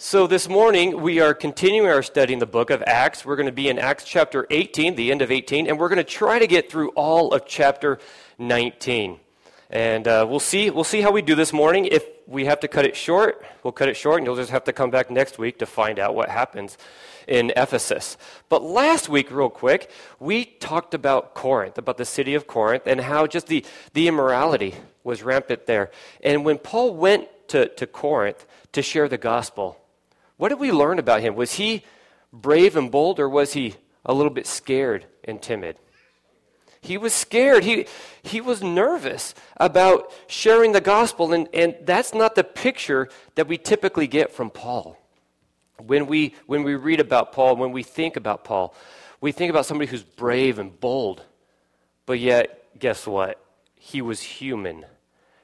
So, this morning we are continuing our study in the book of Acts. We're going to be in Acts chapter 18, the end of 18, and we're going to try to get through all of chapter 19. And uh, we'll, see, we'll see how we do this morning. If we have to cut it short, we'll cut it short, and you'll just have to come back next week to find out what happens in Ephesus. But last week, real quick, we talked about Corinth, about the city of Corinth, and how just the, the immorality was rampant there. And when Paul went to, to Corinth to share the gospel, what did we learn about him? Was he brave and bold, or was he a little bit scared and timid? He was scared. He, he was nervous about sharing the gospel, and, and that's not the picture that we typically get from Paul. When we, when we read about Paul, when we think about Paul, we think about somebody who's brave and bold. But yet, guess what? He was human,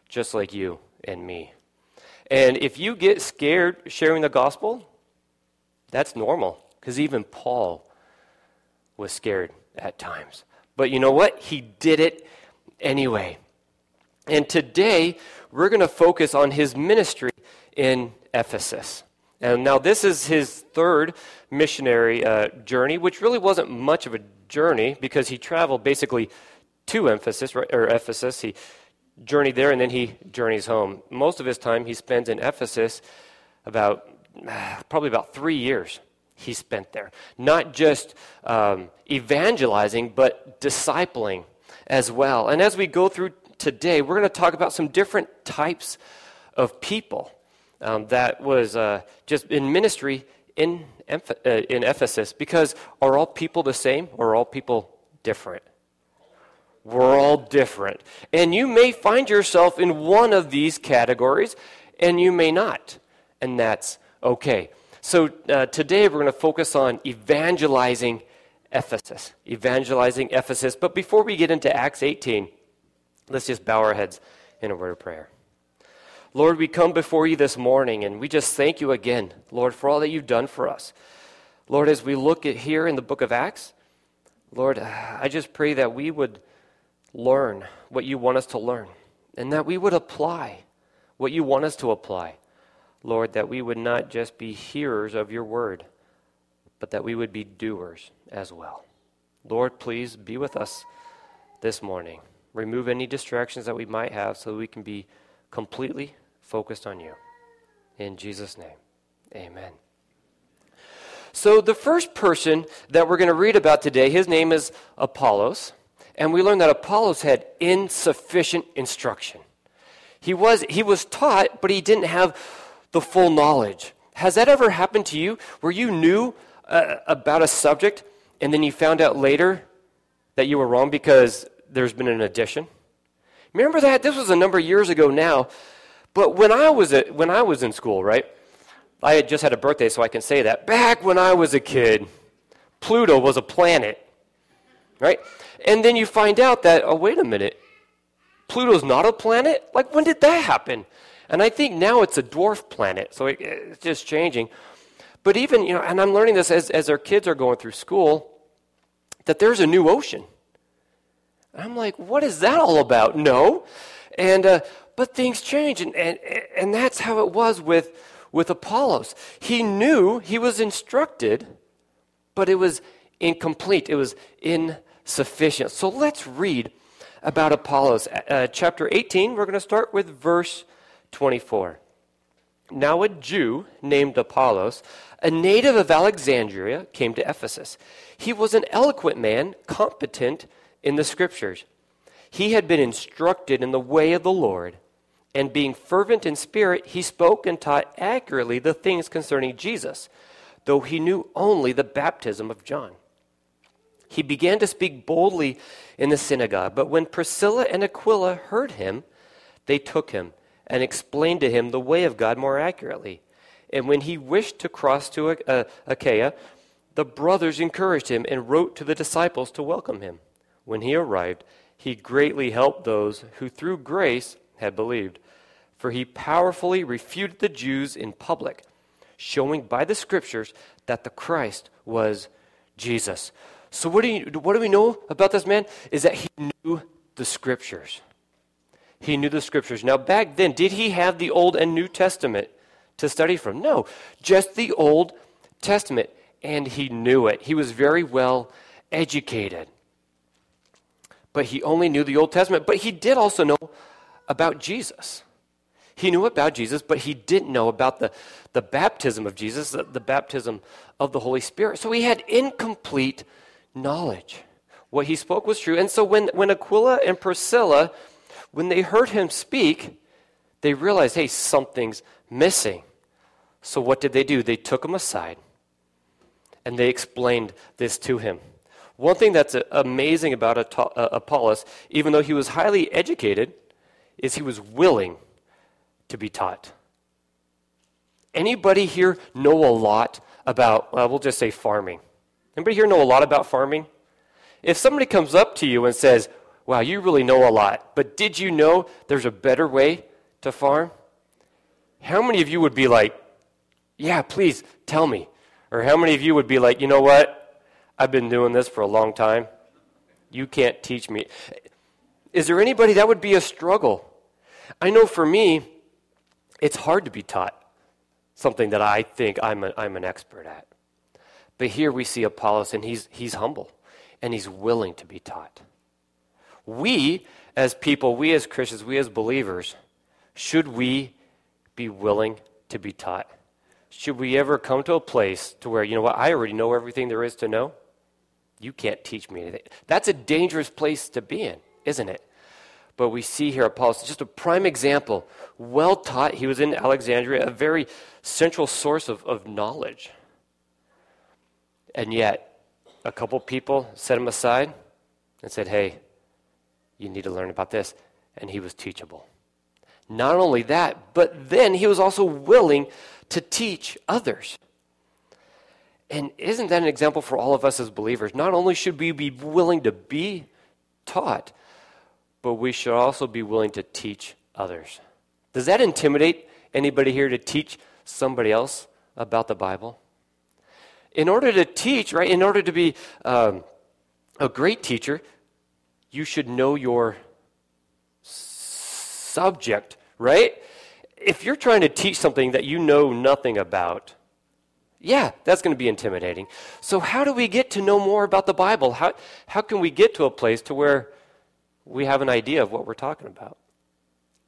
just like you and me. And if you get scared sharing the gospel, that's normal because even Paul was scared at times. But you know what? He did it anyway. And today, we're going to focus on his ministry in Ephesus. And now, this is his third missionary uh, journey, which really wasn't much of a journey because he traveled basically to Ephesus, or Ephesus. He journeyed there and then he journeys home. Most of his time he spends in Ephesus, about probably about three years he spent there. Not just um, evangelizing, but discipling as well. And as we go through today, we're going to talk about some different types of people um, that was uh, just in ministry in, uh, in Ephesus. Because are all people the same or are all people different? We're all different. And you may find yourself in one of these categories, and you may not. And that's okay. So uh, today we're going to focus on evangelizing Ephesus. Evangelizing Ephesus. But before we get into Acts 18, let's just bow our heads in a word of prayer. Lord, we come before you this morning and we just thank you again, Lord, for all that you've done for us. Lord, as we look at here in the book of Acts, Lord, I just pray that we would learn what you want us to learn and that we would apply what you want us to apply. Lord, that we would not just be hearers of your word, but that we would be doers as well. Lord, please be with us this morning. Remove any distractions that we might have so we can be completely focused on you. In Jesus' name, amen. So, the first person that we're going to read about today, his name is Apollos. And we learn that Apollos had insufficient instruction. He was, he was taught, but he didn't have the full knowledge. Has that ever happened to you where you knew uh, about a subject and then you found out later that you were wrong because there's been an addition? Remember that? This was a number of years ago now. But when I was, a, when I was in school, right? I had just had a birthday, so I can say that. Back when I was a kid, Pluto was a planet, right? And then you find out that, oh, wait a minute, Pluto's not a planet? Like, when did that happen? And I think now it's a dwarf planet, so it, it's just changing. But even, you know, and I'm learning this as, as our kids are going through school, that there's a new ocean. I'm like, what is that all about? No. And, uh, but things change, and, and, and that's how it was with, with Apollos. He knew, he was instructed, but it was incomplete, it was in sufficient. So let's read about Apollos. Uh, chapter 18, we're going to start with verse 24. Now, a Jew named Apollos, a native of Alexandria, came to Ephesus. He was an eloquent man, competent in the scriptures. He had been instructed in the way of the Lord, and being fervent in spirit, he spoke and taught accurately the things concerning Jesus, though he knew only the baptism of John. He began to speak boldly in the synagogue, but when Priscilla and Aquila heard him, they took him and explained to him the way of God more accurately. And when he wished to cross to uh, Achaia, the brothers encouraged him and wrote to the disciples to welcome him. When he arrived, he greatly helped those who through grace had believed, for he powerfully refuted the Jews in public, showing by the scriptures that the Christ was Jesus. So, what do, you, what do we know about this man? Is that he knew the scriptures. He knew the scriptures. Now, back then, did he have the Old and New Testament to study from? No, just the Old Testament. And he knew it. He was very well educated. But he only knew the Old Testament. But he did also know about Jesus. He knew about Jesus, but he didn't know about the, the baptism of Jesus, the, the baptism of the Holy Spirit. So he had incomplete knowledge. What he spoke was true. And so when, when Aquila and Priscilla, when they heard him speak, they realized, hey, something's missing. So what did they do? They took him aside and they explained this to him. One thing that's amazing about uh, Apollos, even though he was highly educated, is he was willing to be taught. Anybody here know a lot about, well, we'll just say farming? Anybody here know a lot about farming? If somebody comes up to you and says, wow, you really know a lot, but did you know there's a better way to farm? How many of you would be like, yeah, please tell me? Or how many of you would be like, you know what? I've been doing this for a long time. You can't teach me. Is there anybody that would be a struggle? I know for me, it's hard to be taught something that I think I'm, a, I'm an expert at. But here we see Apollos, and he's, he's humble and he's willing to be taught. We, as people, we as Christians, we as believers, should we be willing to be taught? Should we ever come to a place to where, you know what, I already know everything there is to know? You can't teach me anything. That's a dangerous place to be in, isn't it? But we see here Apollos, just a prime example, well taught. He was in Alexandria, a very central source of, of knowledge. And yet, a couple people set him aside and said, Hey, you need to learn about this. And he was teachable. Not only that, but then he was also willing to teach others. And isn't that an example for all of us as believers? Not only should we be willing to be taught, but we should also be willing to teach others. Does that intimidate anybody here to teach somebody else about the Bible? In order to teach, right, in order to be um, a great teacher, you should know your subject, right? If you're trying to teach something that you know nothing about, yeah, that's going to be intimidating. So, how do we get to know more about the Bible? How, how can we get to a place to where we have an idea of what we're talking about.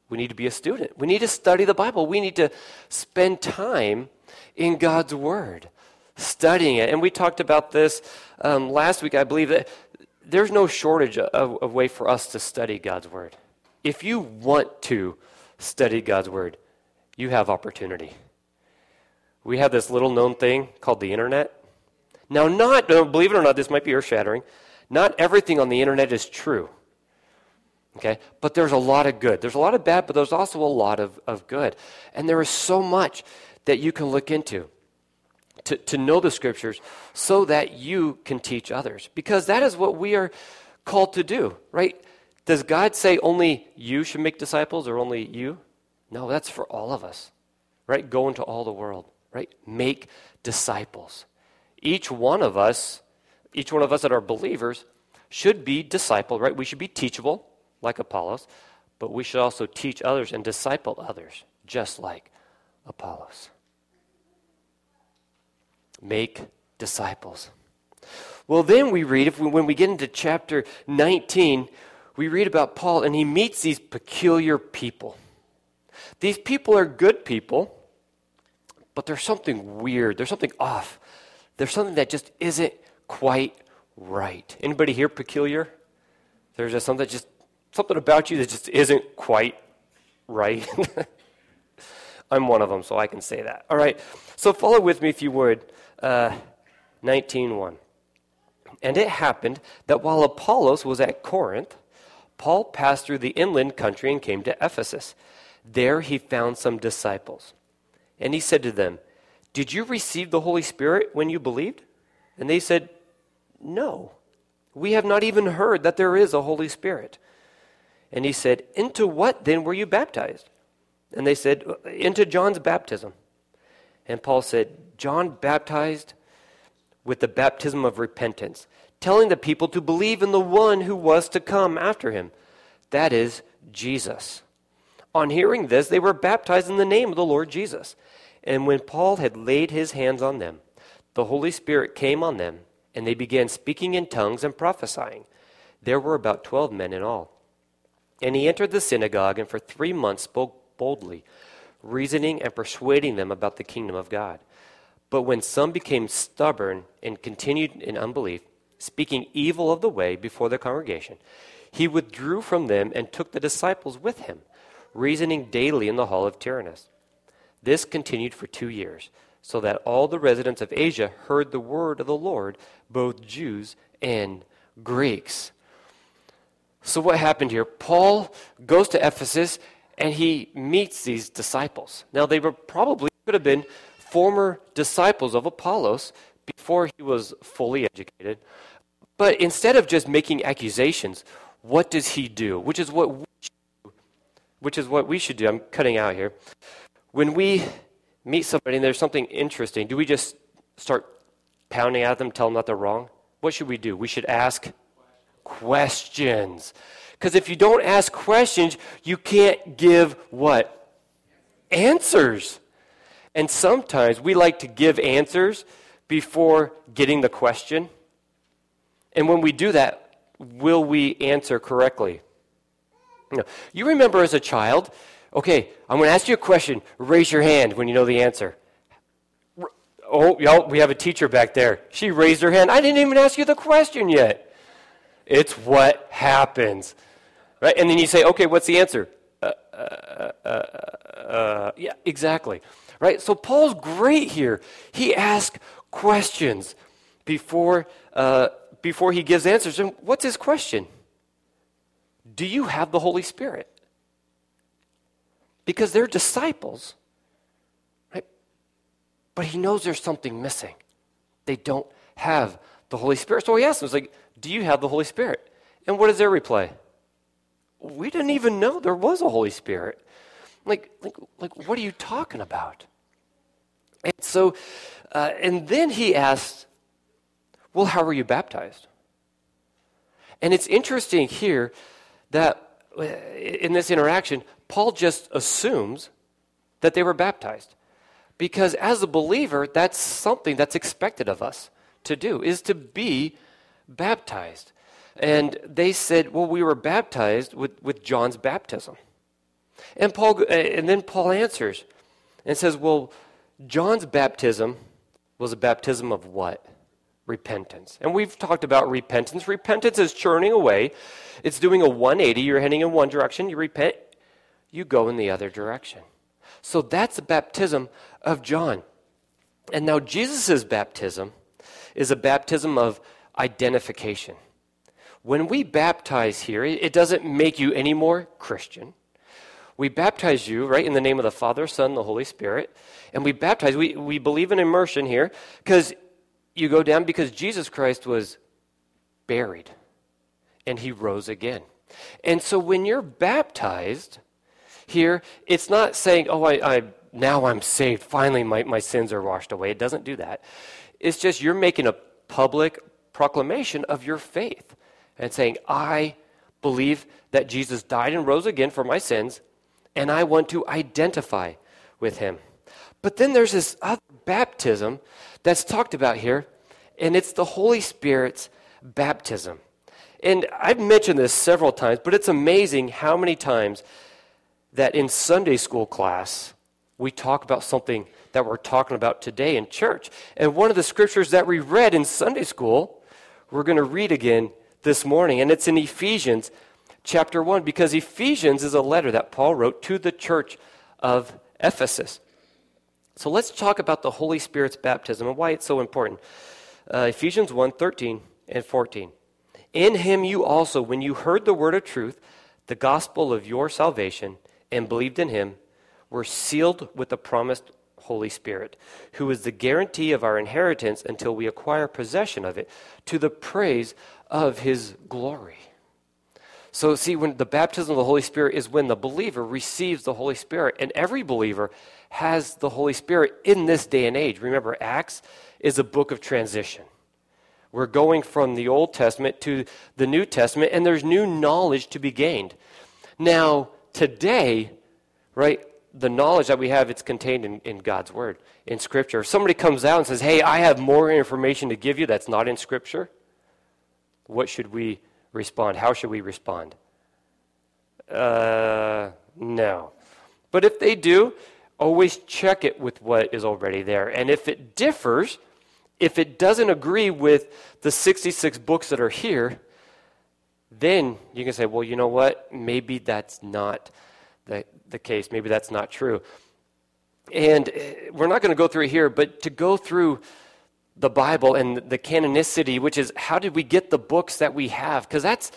We need to be a student. We need to study the Bible. We need to spend time in God's Word, studying it. And we talked about this um, last week, I believe, that there's no shortage of, of way for us to study God's Word. If you want to study God's Word, you have opportunity. We have this little known thing called the internet. Now, not, believe it or not, this might be earth shattering. Not everything on the internet is true. Okay? But there's a lot of good. There's a lot of bad, but there's also a lot of, of good. And there is so much that you can look into to, to know the scriptures so that you can teach others. Because that is what we are called to do, right? Does God say only you should make disciples or only you? No, that's for all of us, right? Go into all the world, right? Make disciples. Each one of us, each one of us that are believers, should be disciple, right? We should be teachable like Apollos, but we should also teach others and disciple others, just like Apollos. Make disciples. Well, then we read, if we, when we get into chapter 19, we read about Paul, and he meets these peculiar people. These people are good people, but there's something weird. There's something off. There's something that just isn't quite right. Anybody here peculiar? There's just something just something about you that just isn't quite right. I'm one of them, so I can say that. All right, so follow with me if you would. Uh, 19.1. And it happened that while Apollos was at Corinth, Paul passed through the inland country and came to Ephesus. There he found some disciples. And he said to them, Did you receive the Holy Spirit when you believed? And they said, No. We have not even heard that there is a Holy Spirit. And he said, Into what then were you baptized? And they said, Into John's baptism. And Paul said, John baptized with the baptism of repentance, telling the people to believe in the one who was to come after him. That is Jesus. On hearing this, they were baptized in the name of the Lord Jesus. And when Paul had laid his hands on them, the Holy Spirit came on them, and they began speaking in tongues and prophesying. There were about twelve men in all. And he entered the synagogue and for three months spoke boldly, reasoning and persuading them about the kingdom of God. But when some became stubborn and continued in unbelief, speaking evil of the way before the congregation, he withdrew from them and took the disciples with him, reasoning daily in the hall of Tyrannus. This continued for two years, so that all the residents of Asia heard the word of the Lord, both Jews and Greeks. So, what happened here? Paul goes to Ephesus and he meets these disciples. Now, they were probably could have been former disciples of Apollos before he was fully educated. But instead of just making accusations, what does he do? Which is what we should, which is what we should do. I'm cutting out here. When we meet somebody and there's something interesting, do we just start pounding at them, tell them that they're wrong? What should we do? We should ask questions. Because if you don't ask questions, you can't give what? Answers. And sometimes we like to give answers before getting the question. And when we do that, will we answer correctly? No. You remember as a child, okay, I'm going to ask you a question. Raise your hand when you know the answer. Oh, yo, we have a teacher back there. She raised her hand. I didn't even ask you the question yet. It's what happens. Right? And then you say, okay, what's the answer? Uh, uh, uh, uh yeah, exactly. Right? So Paul's great here. He asks questions before uh, before he gives answers. And what's his question? Do you have the Holy Spirit? Because they're disciples, right? But he knows there's something missing. They don't have the Holy Spirit. So he asks them, like, Do you have the Holy Spirit? And what is their reply? We didn't even know there was a Holy Spirit. Like, like, like what are you talking about? And so, uh, and then he asks, well, how were you baptized? And it's interesting here that uh, in this interaction, Paul just assumes that they were baptized. Because as a believer, that's something that's expected of us to do, is to be baptized. And they said, well, we were baptized with, with John's baptism. And, Paul, uh, and then Paul answers and says, well, John's baptism was a baptism of what? repentance. And we've talked about repentance. Repentance is churning away, it's doing a 180. You're heading in one direction, you repent, you go in the other direction. So that's the baptism of John. And now Jesus' baptism is a baptism of identification. When we baptize here, it doesn't make you any more Christian. We baptize you, right, in the name of the Father, Son, the Holy Spirit. And we baptize, we, we believe in immersion here because you go down because Jesus Christ was buried and he rose again. And so when you're baptized here, it's not saying, oh, I, I now I'm saved. Finally, my, my sins are washed away. It doesn't do that. It's just you're making a public proclamation of your faith and saying, I believe that Jesus died and rose again for my sins, and I want to identify with him. But then there's this other baptism that's talked about here, and it's the Holy Spirit's baptism. And I've mentioned this several times, but it's amazing how many times that in Sunday school class we talk about something that we're talking about today in church. And one of the scriptures that we read in Sunday school, we're going to read again this morning, and it's in Ephesians chapter 1, because Ephesians is a letter that Paul wrote to the church of Ephesus. So let's talk about the Holy Spirit's baptism and why it's so important. Uh, Ephesians 1 13 and 14. In him you also, when you heard the word of truth, the gospel of your salvation, and believed in him, were sealed with the promised Holy Spirit, who is the guarantee of our inheritance until we acquire possession of it, to the praise of his glory. So, see, when the baptism of the Holy Spirit is when the believer receives the Holy Spirit, and every believer has the Holy Spirit in this day and age. Remember, Acts is a book of transition. We're going from the Old Testament to the New Testament, and there's new knowledge to be gained. Now, today, right, the knowledge that we have, it's contained in, in God's Word, in Scripture. If somebody comes out and says, Hey, I have more information to give you that's not in Scripture, what should we respond? How should we respond? Uh, no. But if they do, always check it with what is already there. And if it differs, if it doesn't agree with the 66 books that are here, then you can say, well, you know what? Maybe that's not the, the case. Maybe that's not true. And uh, we're not going to go through here, but to go through the Bible and the canonicity, which is how did we get the books that we have? Because that's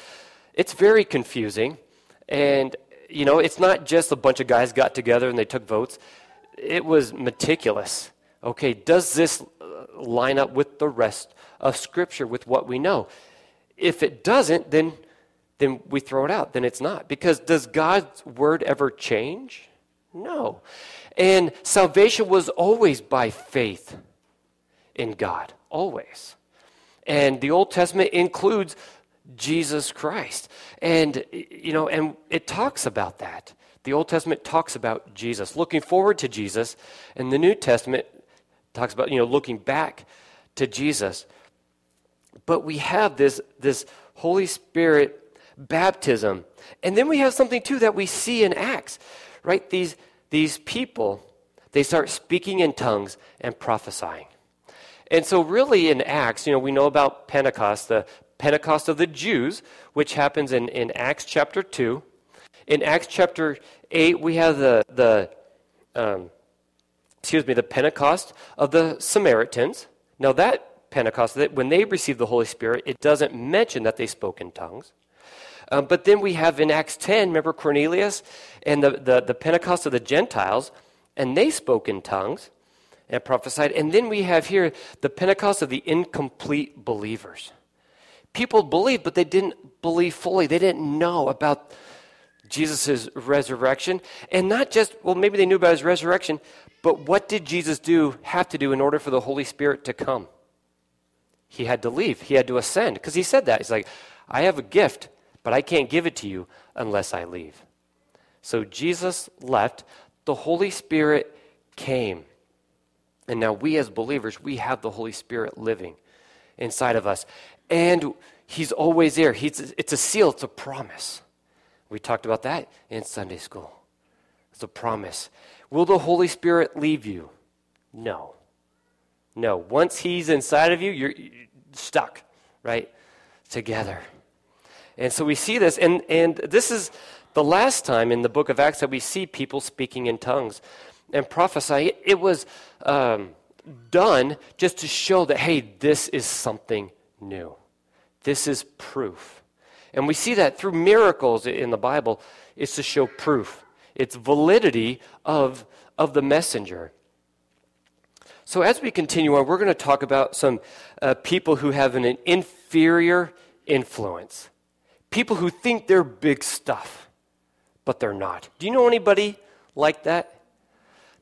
it's very confusing. And you know, it's not just a bunch of guys got together and they took votes. It was meticulous. Okay, does this uh, line up with the rest of Scripture, with what we know? If it doesn't, then then we throw it out. Then it's not. Because does God's word ever change? No. And salvation was always by faith in God, always. And the Old Testament includes Jesus Christ. And, you know, and it talks about that. The Old Testament talks about Jesus, looking forward to Jesus, and the New Testament talks about, you know, looking back to Jesus. But we have this, this Holy Spirit baptism. And then we have something, too, that we see in Acts, right? These, these people, they start speaking in tongues and prophesying. And so, really, in Acts, you know, we know about Pentecost, the Pentecost of the Jews, which happens in, in Acts chapter 2. In Acts chapter 8, we have the, the um, excuse me, the Pentecost of the Samaritans. Now, that Pentecost, that when they received the Holy Spirit, it doesn't mention that they spoke in tongues. Um, but then we have in Acts 10, remember Cornelius and the, the, the Pentecost of the Gentiles, and they spoke in tongues and prophesied. And then we have here the Pentecost of the incomplete believers. People believed, but they didn't believe fully. They didn't know about Jesus' resurrection. And not just, well, maybe they knew about his resurrection, but what did Jesus do, have to do in order for the Holy Spirit to come? He had to leave. He had to ascend. Because he said that. He's like, I have a gift, but I can't give it to you unless I leave. So Jesus left. The Holy Spirit came. And now we as believers, we have the Holy Spirit living inside of us. And He's always there. He's, it's a seal, it's a promise. We talked about that in Sunday school. It's a promise. Will the Holy Spirit leave you? No. No. Once He's inside of you, you're, stuck, right? Together. And so we see this, and, and this is the last time in the book of Acts that we see people speaking in tongues and prophesying. It was um, done just to show that, hey, this is something new. This is proof. And we see that through miracles in the Bible, it's to show proof, it's validity of, of the messenger. So, as we continue on, we're going to talk about some uh, people who have an, an inferior influence. People who think they're big stuff, but they're not. Do you know anybody like that?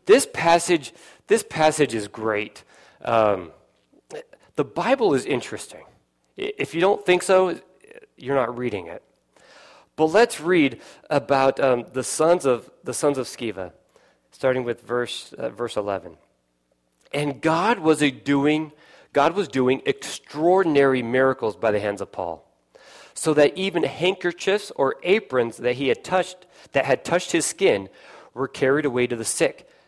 This passage, this passage is great. Um, the Bible is interesting. If you don't think so, you're not reading it. But let's read about um, the sons of the sons of Sceva, starting with verse uh, verse 11. And God was doing God was doing extraordinary miracles by the hands of Paul, so that even handkerchiefs or aprons that he had touched that had touched his skin were carried away to the sick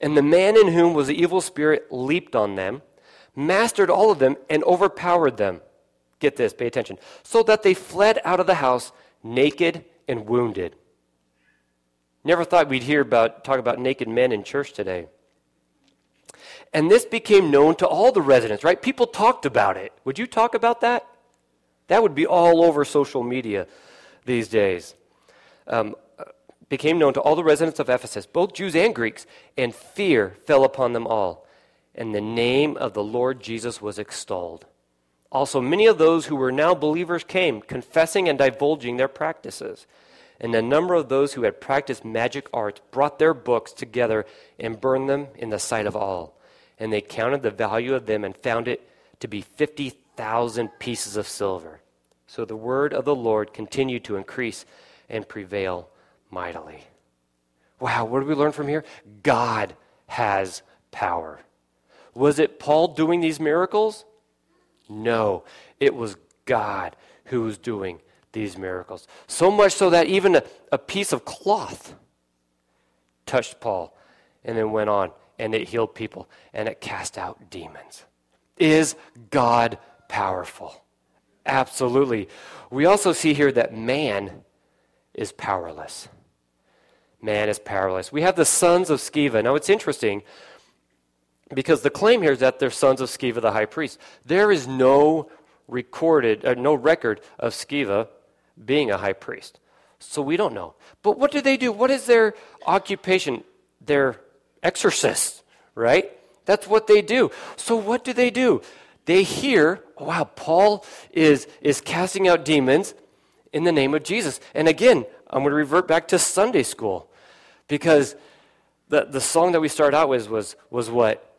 And the man in whom was the evil spirit leaped on them, mastered all of them, and overpowered them. Get this, pay attention. So that they fled out of the house naked and wounded. Never thought we'd hear about talk about naked men in church today. And this became known to all the residents, right? People talked about it. Would you talk about that? That would be all over social media these days. Um, became known to all the residents of Ephesus, both Jews and Greeks, and fear fell upon them all. And the name of the Lord Jesus was extolled. Also, many of those who were now believers came, confessing and divulging their practices. And a number of those who had practiced magic arts brought their books together and burned them in the sight of all. And they counted the value of them and found it to be 50,000 pieces of silver. So the word of the Lord continued to increase and prevail mightily. Wow, what do we learn from here? God has power. Was it Paul doing these miracles? No, it was God who was doing these miracles. So much so that even a, a piece of cloth touched Paul and then went on and it healed people and it cast out demons. Is God powerful? Absolutely. We also see here that man is powerless. Man is powerless. We have the sons of Sceva. Now it's interesting because the claim here is that they're sons of Sceva the high priest. There is no recorded, uh, no record of Sceva being a high priest. So we don't know. But what do they do? What is their occupation? They're exorcists, right? That's what they do. So what do they do? They hear, oh, wow, Paul is, is casting out demons in the name of Jesus. And again, I'm going to revert back to Sunday school because the, the song that we started out with was, was what?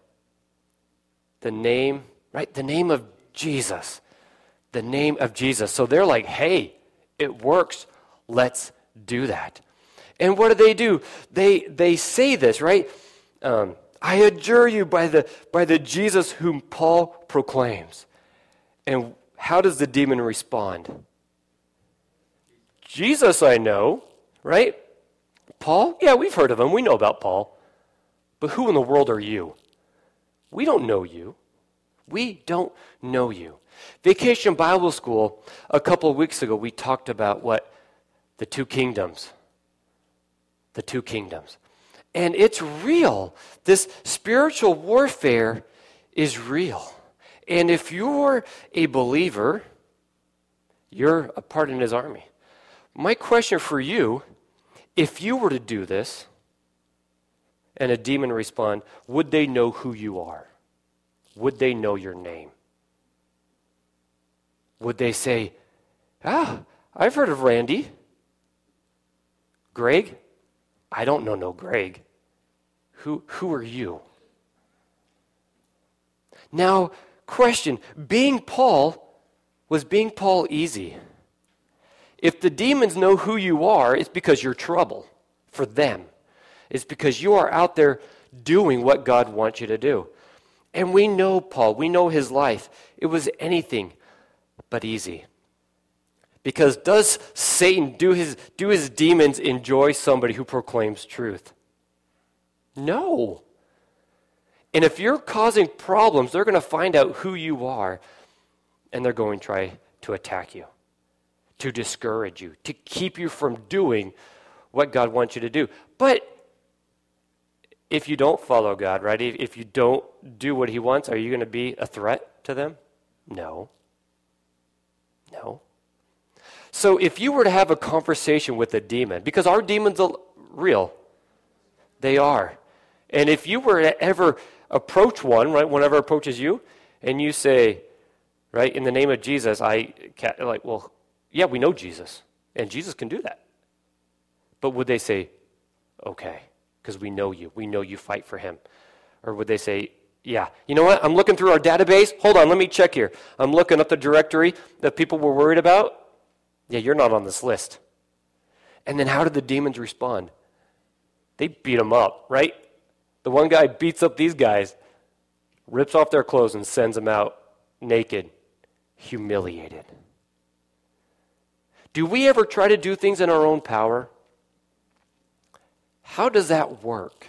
The name, right? The name of Jesus. The name of Jesus. So they're like, hey, it works. Let's do that. And what do they do? They, they say this, right? Um, I adjure you by the, by the Jesus whom Paul proclaims. And how does the demon respond? Jesus, I know, right? Paul? Yeah, we've heard of him. We know about Paul. But who in the world are you? We don't know you. We don't know you. Vacation Bible School, a couple of weeks ago, we talked about what? The two kingdoms. The two kingdoms. And it's real. This spiritual warfare is real. And if you're a believer, you're a part in his army. My question for you if you were to do this and a demon respond, would they know who you are? Would they know your name? Would they say, Ah, I've heard of Randy. Greg? I don't know no Greg. Who, who are you? Now, question being Paul, was being Paul easy? If the demons know who you are, it's because you're trouble for them. It's because you are out there doing what God wants you to do. And we know Paul, we know his life. It was anything but easy. Because does Satan, do his, do his demons enjoy somebody who proclaims truth? No. And if you're causing problems, they're going to find out who you are and they're going to try to attack you to discourage you, to keep you from doing what God wants you to do. But if you don't follow God, right, if you don't do what He wants, are you going to be a threat to them? No. No. So if you were to have a conversation with a demon, because our demons are real, they are. And if you were to ever approach one, right, whenever approaches you, and you say, right, in the name of Jesus, I like, well, yeah, we know Jesus, and Jesus can do that. But would they say, okay, because we know you, we know you fight for him? Or would they say, yeah, you know what? I'm looking through our database. Hold on, let me check here. I'm looking up the directory that people were worried about. Yeah, you're not on this list. And then how did the demons respond? They beat them up, right? The one guy beats up these guys, rips off their clothes, and sends them out naked, humiliated. Do we ever try to do things in our own power? How does that work?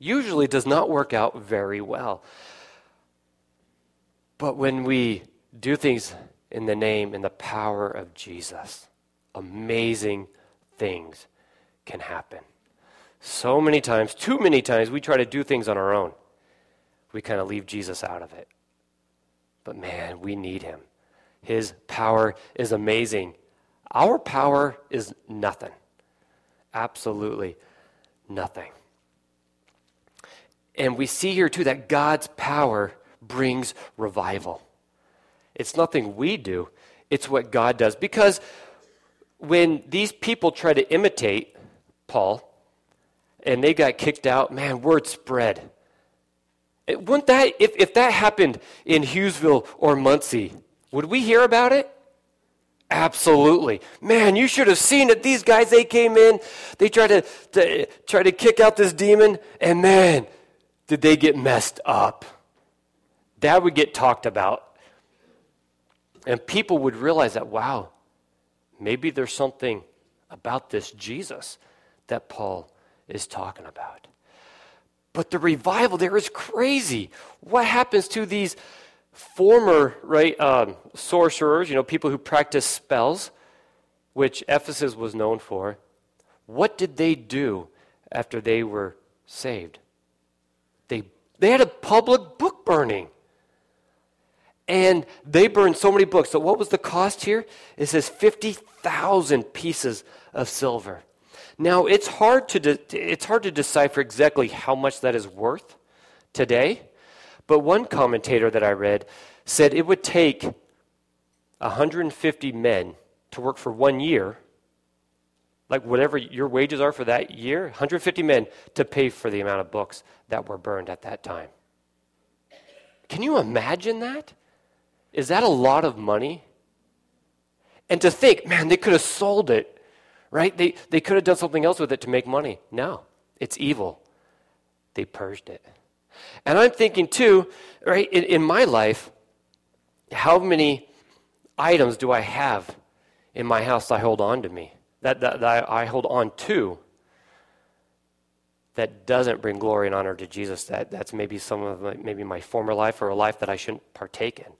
Usually does not work out very well. But when we do things in the name and the power of Jesus, amazing things can happen. So many times, too many times, we try to do things on our own. We kind of leave Jesus out of it. But man, we need him. His power is amazing. Our power is nothing. Absolutely nothing. And we see here too that God's power brings revival. It's nothing we do, it's what God does. Because when these people try to imitate Paul and they got kicked out, man, word spread. Wouldn't that, if, if that happened in Hughesville or Muncie, would we hear about it? Absolutely. Man, you should have seen it. These guys, they came in, they tried to, to try to kick out this demon, and man, did they get messed up. That would get talked about. And people would realize that, wow, maybe there's something about this Jesus that Paul is talking about. But the revival there is crazy. What happens to these former right um, sorcerers, you know, people who practice spells, which Ephesus was known for? What did they do after they were saved? They, they had a public book burning. And they burned so many books. So, what was the cost here? It says 50,000 pieces of silver. Now, it's hard, to de- it's hard to decipher exactly how much that is worth today. But one commentator that I read said it would take 150 men to work for one year, like whatever your wages are for that year, 150 men to pay for the amount of books that were burned at that time. Can you imagine that? Is that a lot of money? And to think, man, they could have sold it, right? They, they could have done something else with it to make money. No, it's evil. They purged it. And I'm thinking, too, right, in, in my life, how many items do I have in my house I hold on to me, that, that, that I hold on to? that doesn't bring glory and honor to Jesus, that, that's maybe some of my, maybe my former life or a life that I shouldn't partake in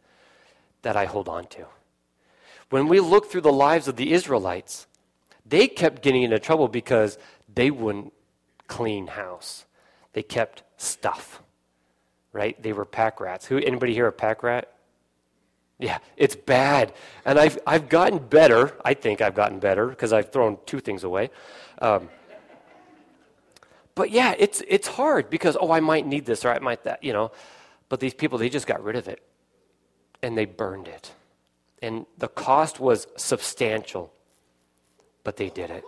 that I hold on to. When we look through the lives of the Israelites, they kept getting into trouble because they wouldn't clean house. They kept stuff. Right? They were pack rats. Who anybody here a pack rat? Yeah, it's bad. And I've, I've gotten better. I think I've gotten better because I've thrown two things away. Um, but yeah, it's, it's hard because, oh, I might need this or I might that, you know. But these people, they just got rid of it and they burned it. And the cost was substantial, but they did it.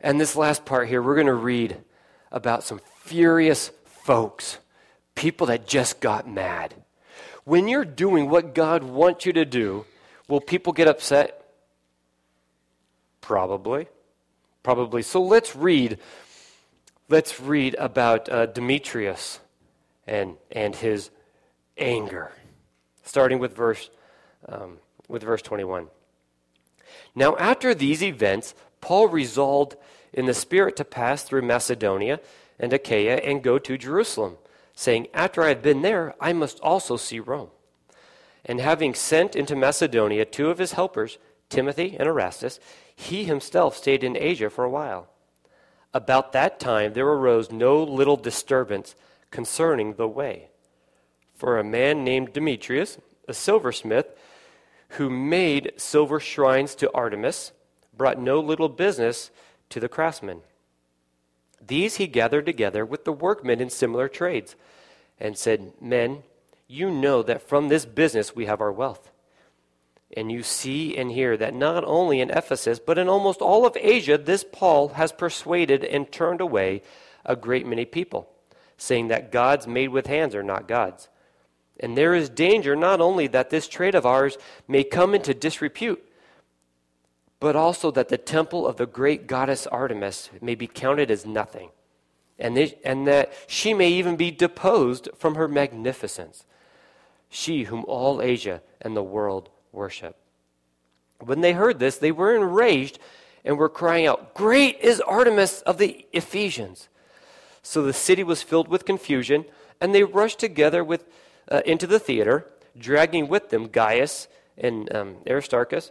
And this last part here, we're going to read about some furious folks, people that just got mad. When you're doing what God wants you to do, will people get upset? Probably. Probably. So let's read. Let's read about uh, Demetrius and, and his anger starting with verse, um, with verse 21. Now, after these events, Paul resolved in the Spirit to pass through Macedonia and Achaia and go to Jerusalem, saying, After I have been there, I must also see Rome. And having sent into Macedonia two of his helpers, Timothy and Erastus, he himself stayed in Asia for a while. About that time there arose no little disturbance concerning the way. For a man named Demetrius, a silversmith, who made silver shrines to Artemis, brought no little business to the craftsmen. These he gathered together with the workmen in similar trades, and said, Men, you know that from this business we have our wealth. And you see and hear that not only in Ephesus, but in almost all of Asia, this Paul has persuaded and turned away a great many people, saying that gods made with hands are not gods and there is danger not only that this trade of ours may come into disrepute, but also that the temple of the great goddess Artemis may be counted as nothing, and, they, and that she may even be deposed from her magnificence, she whom all Asia and the world worship. When they heard this, they were enraged and were crying out, Great is Artemis of the Ephesians! So the city was filled with confusion, and they rushed together with uh, into the theater, dragging with them Gaius and um, Aristarchus,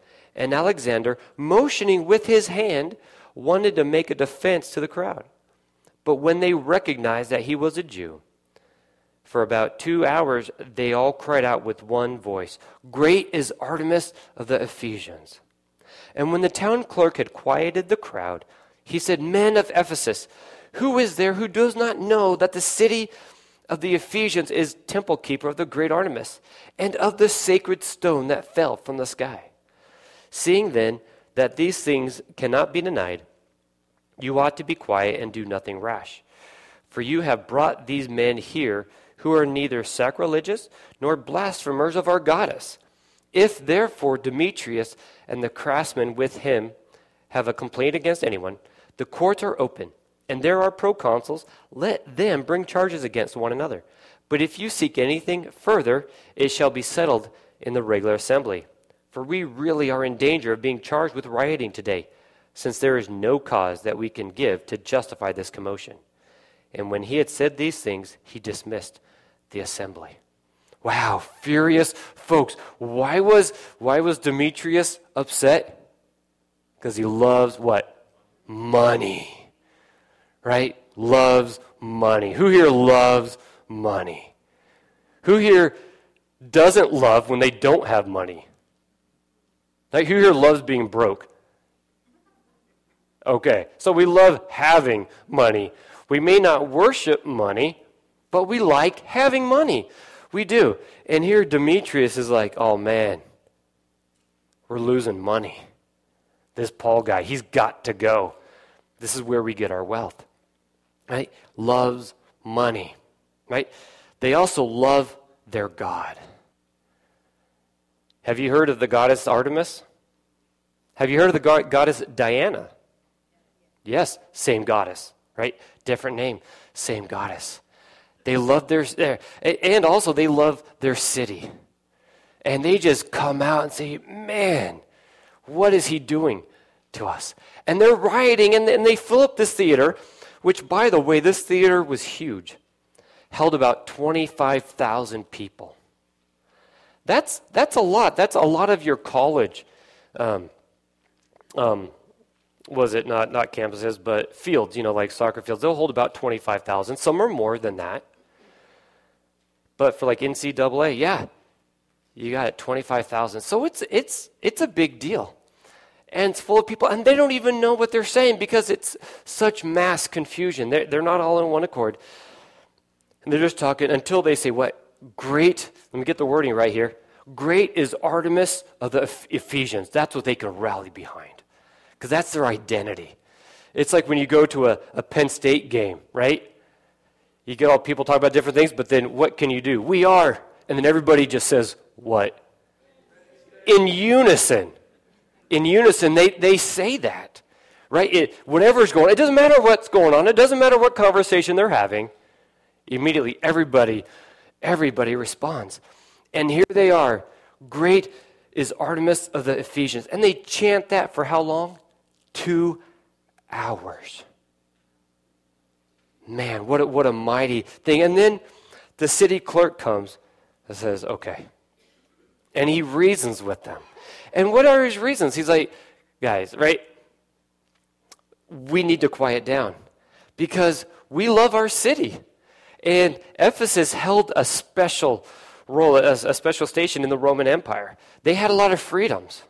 and Alexander, motioning with his hand, wanted to make a defense to the crowd. But when they recognized that he was a Jew, for about two hours they all cried out with one voice Great is Artemis of the Ephesians. And when the town clerk had quieted the crowd, he said, Men of Ephesus, who is there who does not know that the city of the Ephesians is temple keeper of the great Artemis, and of the sacred stone that fell from the sky? Seeing then that these things cannot be denied, you ought to be quiet and do nothing rash. For you have brought these men here who are neither sacrilegious nor blasphemers of our goddess. If therefore Demetrius and the craftsmen with him have a complaint against anyone, the courts are open, and there are proconsuls. Let them bring charges against one another. But if you seek anything further, it shall be settled in the regular assembly. For we really are in danger of being charged with rioting today, since there is no cause that we can give to justify this commotion. And when he had said these things, he dismissed the assembly. Wow, furious folks. Why was, why was Demetrius upset? Because he loves what? Money. Right? Loves money. Who here loves money? Who here doesn't love when they don't have money? Like, who here loves being broke? Okay, so we love having money. We may not worship money, but we like having money. We do. And here Demetrius is like, oh man, we're losing money. This Paul guy, he's got to go. This is where we get our wealth. Right? Loves money. Right? They also love their God. Have you heard of the goddess Artemis? Have you heard of the goddess Diana? Yes, same goddess, right? Different name, same goddess. They love their, their, and also they love their city. And they just come out and say, man, what is he doing to us? And they're rioting and, and they fill up this theater, which, by the way, this theater was huge, held about 25,000 people. That's, that's a lot. That's a lot of your college. Um, um, was it not not campuses but fields you know like soccer fields they'll hold about 25000 some are more than that but for like NCAA, yeah, you got it 25,000. So it's, it's, it's a big deal. And it's full of people, and they don't even know what they're saying because it's such mass confusion. They're, they're not all in one accord. And they're just talking until they say, What? Great, let me get the wording right here. Great is Artemis of the Ephesians. That's what they can rally behind because that's their identity. It's like when you go to a, a Penn State game, right? You get all people talk about different things, but then what can you do? We are. And then everybody just says, what? In unison. In unison, they, they say that. Right? It, whatever's going on, it doesn't matter what's going on, it doesn't matter what conversation they're having. Immediately, everybody, everybody responds. And here they are. Great is Artemis of the Ephesians. And they chant that for how long? Two hours. Man, what a, what a mighty thing. And then the city clerk comes and says, okay. And he reasons with them. And what are his reasons? He's like, guys, right? We need to quiet down because we love our city. And Ephesus held a special role, a, a special station in the Roman Empire. They had a lot of freedoms.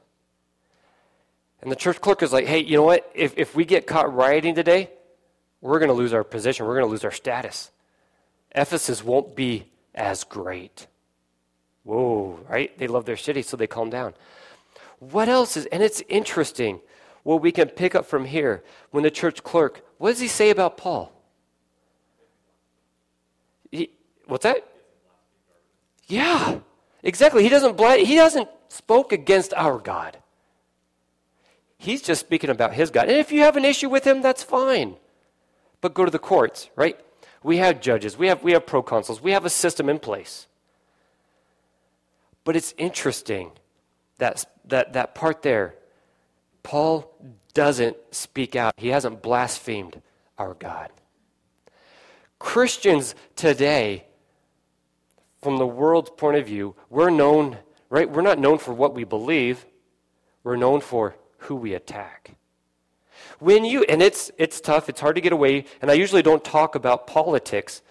And the church clerk is like, hey, you know what? If, if we get caught rioting today, we're going to lose our position. We're going to lose our status. Ephesus won't be as great. Whoa, right? They love their city, so they calm down. What else is, and it's interesting what we can pick up from here when the church clerk, what does he say about Paul? He, what's that? Yeah, exactly. He doesn't, he doesn't spoke against our God. He's just speaking about his God. And if you have an issue with him, that's fine but go to the courts, right? We have judges, we have, we have proconsuls, we have a system in place. But it's interesting that, that, that part there Paul doesn't speak out, he hasn't blasphemed our God. Christians today, from the world's point of view, we're known, right? We're not known for what we believe, we're known for who we attack. When you, and it's, it's tough, it's hard to get away, and I usually don't talk about politics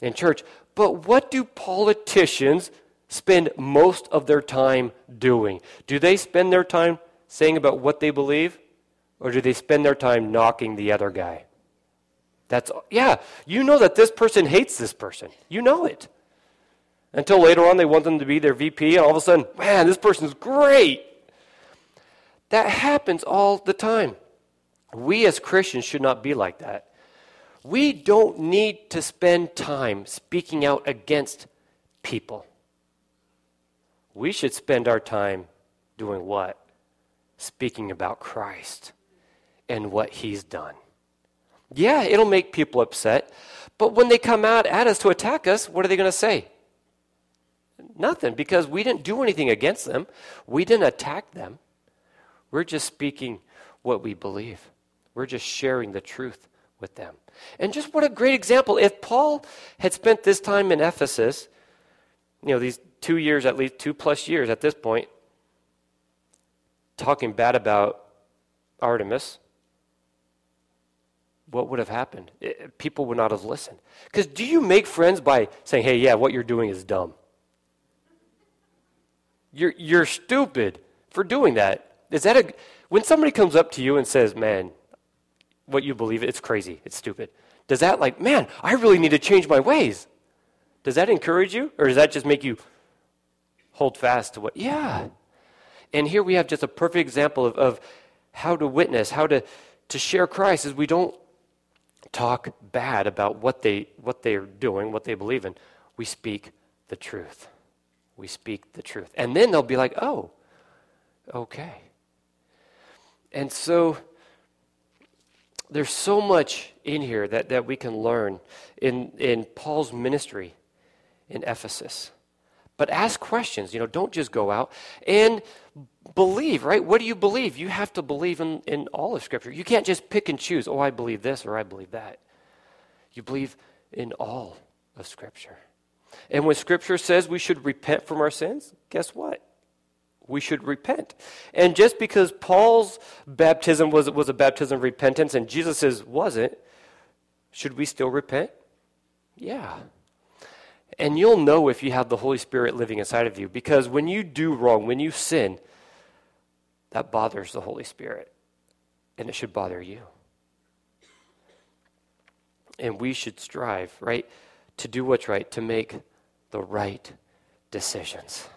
in church, but what do politicians spend most of their time doing? Do they spend their time saying about what they believe, or do they spend their time knocking the other guy? That's, yeah, you know that this person hates this person. You know it. Until later on, they want them to be their VP, and all of a sudden, man, this person's great. That happens all the time. We as Christians should not be like that. We don't need to spend time speaking out against people. We should spend our time doing what? Speaking about Christ and what he's done. Yeah, it'll make people upset, but when they come out at us to attack us, what are they going to say? Nothing, because we didn't do anything against them. We didn't attack them. We're just speaking what we believe. We're just sharing the truth with them. And just what a great example. If Paul had spent this time in Ephesus, you know, these two years, at least two plus years at this point, talking bad about Artemis, what would have happened? It, people would not have listened. Because do you make friends by saying, hey, yeah, what you're doing is dumb? You're, you're stupid for doing that. Is that a, when somebody comes up to you and says, man, what you believe, it's crazy, it's stupid. Does that like, man, I really need to change my ways? Does that encourage you? Or does that just make you hold fast to what? Yeah. And here we have just a perfect example of, of how to witness, how to, to share Christ is we don't talk bad about what they what they're doing, what they believe in. We speak the truth. We speak the truth. And then they'll be like, oh, okay. And so there's so much in here that, that we can learn in, in Paul's ministry in Ephesus. But ask questions, you know, don't just go out and believe, right? What do you believe? You have to believe in, in all of Scripture. You can't just pick and choose, oh, I believe this or I believe that. You believe in all of Scripture. And when Scripture says we should repent from our sins, guess what? we should repent. And just because Paul's baptism was, was a baptism of repentance and Jesus's wasn't, should we still repent? Yeah. And you'll know if you have the Holy Spirit living inside of you because when you do wrong, when you sin, that bothers the Holy Spirit. And it should bother you. And we should strive, right, to do what's right, to make the right decisions.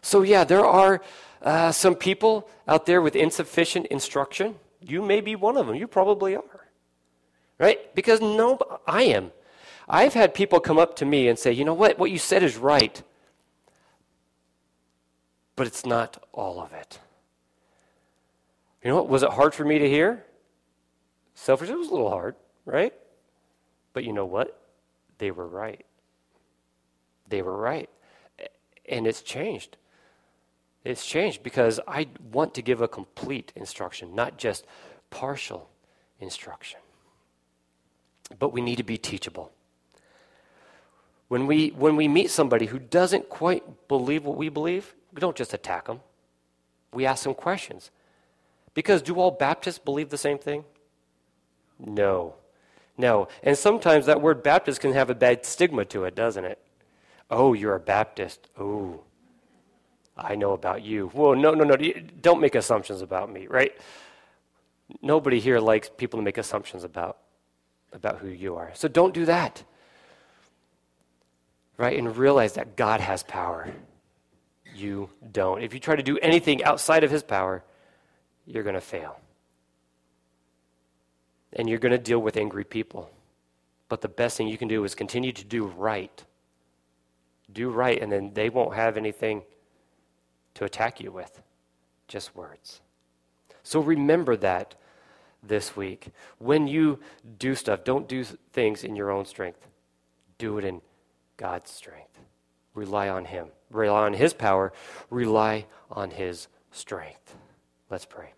So, yeah, there are uh, some people out there with insufficient instruction. You may be one of them. You probably are. Right? Because no, I am. I've had people come up to me and say, you know what? What you said is right. But it's not all of it. You know what? Was it hard for me to hear? Selfish, it was a little hard, right? But you know what? They were right. They were right. And it's changed. It's changed because I want to give a complete instruction, not just partial instruction. But we need to be teachable. When we, when we meet somebody who doesn't quite believe what we believe, we don't just attack them. We ask them questions. Because do all Baptists believe the same thing? No. No. And sometimes that word Baptist can have a bad stigma to it, doesn't it? Oh, you're a Baptist. Oh, I know about you. Well, no, no, no. Don't make assumptions about me, right? Nobody here likes people to make assumptions about, about who you are. So don't do that. Right? And realize that God has power. You don't. If you try to do anything outside of his power, you're going to fail. And you're going to deal with angry people. But the best thing you can do is continue to do right. Do right, and then they won't have anything to attack you with. Just words. So remember that this week. When you do stuff, don't do things in your own strength. Do it in God's strength. Rely on Him. Rely on His power. Rely on His strength. Let's pray.